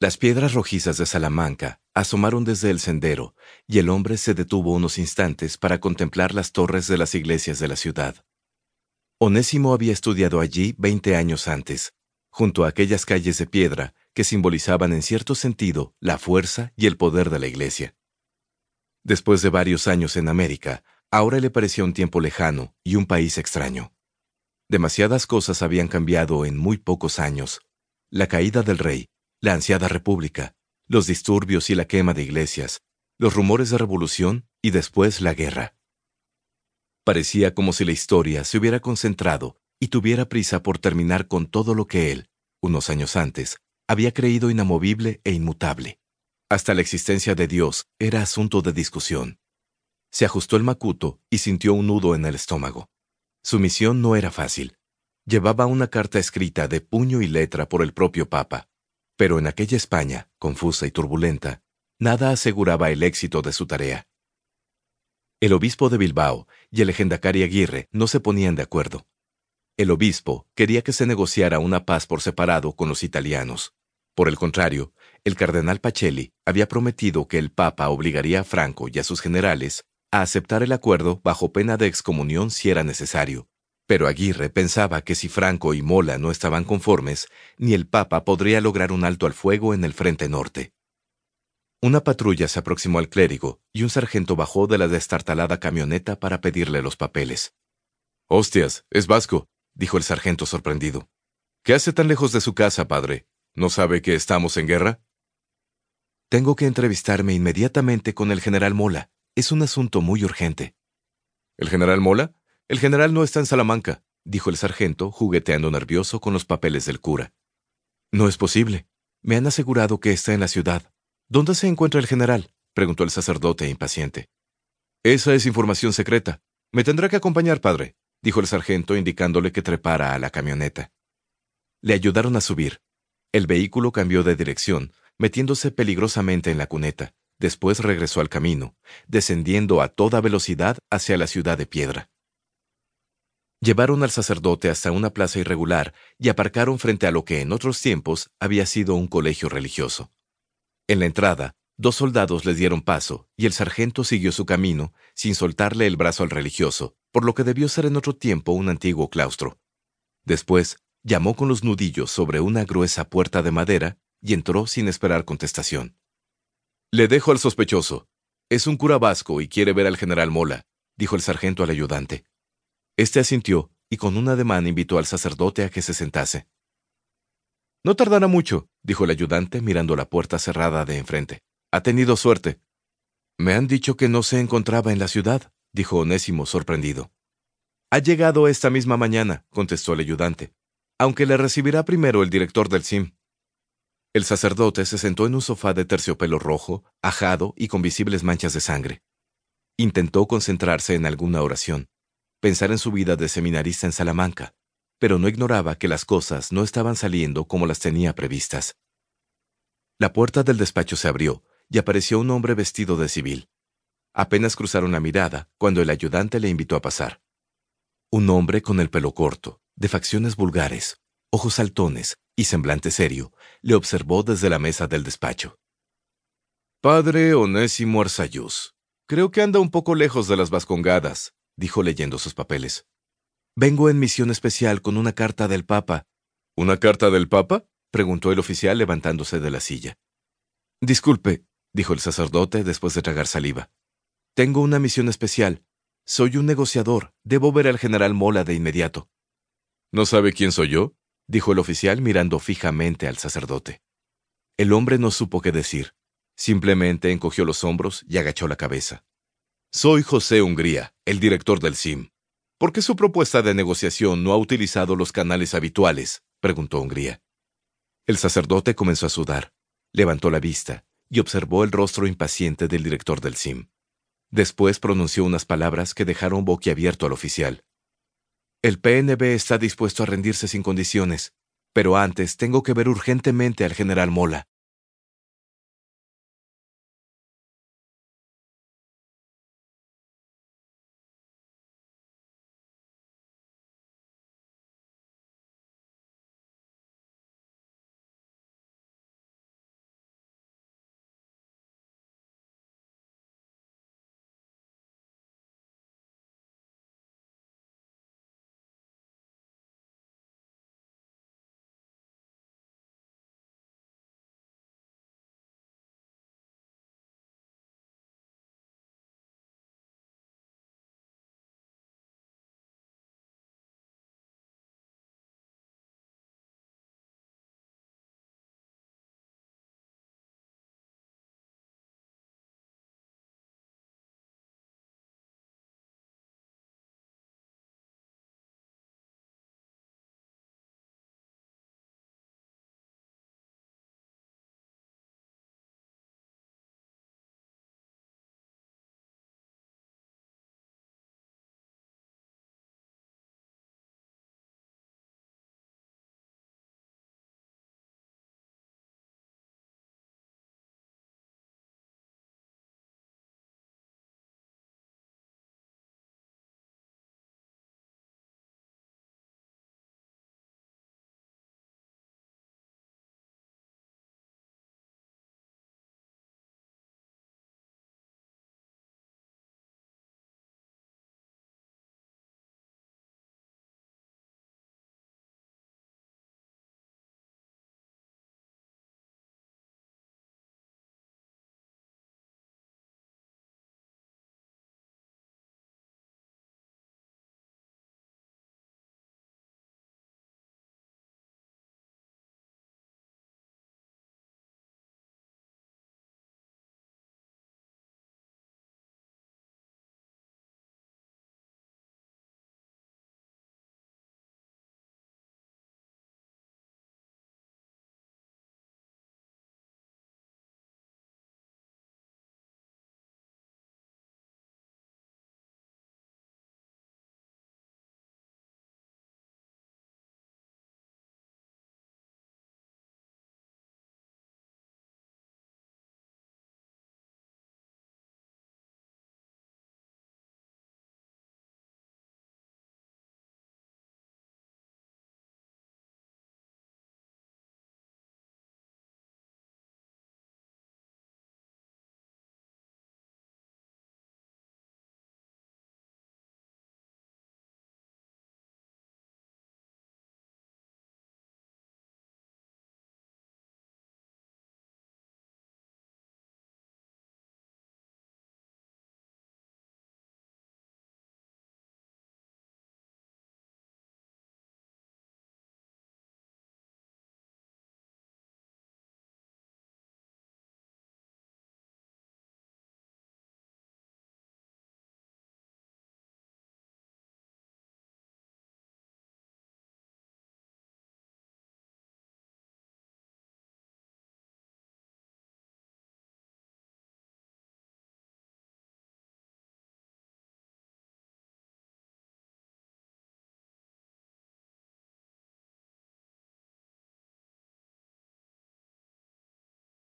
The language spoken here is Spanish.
Las piedras rojizas de Salamanca asomaron desde el sendero, y el hombre se detuvo unos instantes para contemplar las torres de las iglesias de la ciudad. Onésimo había estudiado allí veinte años antes, junto a aquellas calles de piedra que simbolizaban en cierto sentido la fuerza y el poder de la iglesia. Después de varios años en América, ahora le parecía un tiempo lejano y un país extraño. Demasiadas cosas habían cambiado en muy pocos años. La caída del rey, la ansiada república, los disturbios y la quema de iglesias, los rumores de revolución y después la guerra. Parecía como si la historia se hubiera concentrado y tuviera prisa por terminar con todo lo que él, unos años antes, había creído inamovible e inmutable. Hasta la existencia de Dios era asunto de discusión. Se ajustó el macuto y sintió un nudo en el estómago. Su misión no era fácil. Llevaba una carta escrita de puño y letra por el propio Papa, pero en aquella España, confusa y turbulenta, nada aseguraba el éxito de su tarea. El obispo de Bilbao y el legendacari Aguirre no se ponían de acuerdo. El obispo quería que se negociara una paz por separado con los italianos. Por el contrario, el cardenal Pacelli había prometido que el Papa obligaría a Franco y a sus generales a aceptar el acuerdo bajo pena de excomunión si era necesario, pero Aguirre pensaba que si Franco y Mola no estaban conformes, ni el Papa podría lograr un alto al fuego en el frente norte. Una patrulla se aproximó al clérigo y un sargento bajó de la destartalada camioneta para pedirle los papeles. Hostias, es vasco, dijo el sargento sorprendido. ¿Qué hace tan lejos de su casa, padre? ¿No sabe que estamos en guerra? Tengo que entrevistarme inmediatamente con el general Mola. Es un asunto muy urgente. ¿El general Mola? El general no está en Salamanca, dijo el sargento, jugueteando nervioso con los papeles del cura. No es posible. Me han asegurado que está en la ciudad. ¿Dónde se encuentra el general? preguntó el sacerdote impaciente. Esa es información secreta. Me tendrá que acompañar, padre, dijo el sargento, indicándole que trepara a la camioneta. Le ayudaron a subir. El vehículo cambió de dirección, metiéndose peligrosamente en la cuneta. Después regresó al camino, descendiendo a toda velocidad hacia la ciudad de piedra. Llevaron al sacerdote hasta una plaza irregular y aparcaron frente a lo que en otros tiempos había sido un colegio religioso. En la entrada, dos soldados les dieron paso y el sargento siguió su camino sin soltarle el brazo al religioso, por lo que debió ser en otro tiempo un antiguo claustro. Después, llamó con los nudillos sobre una gruesa puerta de madera y entró sin esperar contestación. Le dejo al sospechoso. Es un cura vasco y quiere ver al general Mola, dijo el sargento al ayudante. Este asintió y con un ademán invitó al sacerdote a que se sentase. No tardará mucho, dijo el ayudante mirando la puerta cerrada de enfrente. Ha tenido suerte. Me han dicho que no se encontraba en la ciudad, dijo Onésimo sorprendido. Ha llegado esta misma mañana, contestó el ayudante, aunque le recibirá primero el director del CIM. El sacerdote se sentó en un sofá de terciopelo rojo, ajado y con visibles manchas de sangre. Intentó concentrarse en alguna oración, pensar en su vida de seminarista en Salamanca, pero no ignoraba que las cosas no estaban saliendo como las tenía previstas. La puerta del despacho se abrió y apareció un hombre vestido de civil. Apenas cruzaron la mirada cuando el ayudante le invitó a pasar. Un hombre con el pelo corto, de facciones vulgares, ojos saltones y semblante serio, le observó desde la mesa del despacho. Padre Onésimo Arsayús, creo que anda un poco lejos de las vascongadas, dijo leyendo sus papeles. Vengo en misión especial con una carta del Papa. ¿Una carta del Papa? preguntó el oficial levantándose de la silla. Disculpe, dijo el sacerdote después de tragar saliva. Tengo una misión especial. Soy un negociador. Debo ver al general Mola de inmediato. ¿No sabe quién soy yo? dijo el oficial mirando fijamente al sacerdote. El hombre no supo qué decir. Simplemente encogió los hombros y agachó la cabeza. Soy José Hungría, el director del CIM. ¿Por qué su propuesta de negociación no ha utilizado los canales habituales? preguntó Hungría. El sacerdote comenzó a sudar, levantó la vista y observó el rostro impaciente del director del CIM. Después pronunció unas palabras que dejaron boquiabierto al oficial. El PNB está dispuesto a rendirse sin condiciones, pero antes tengo que ver urgentemente al general Mola.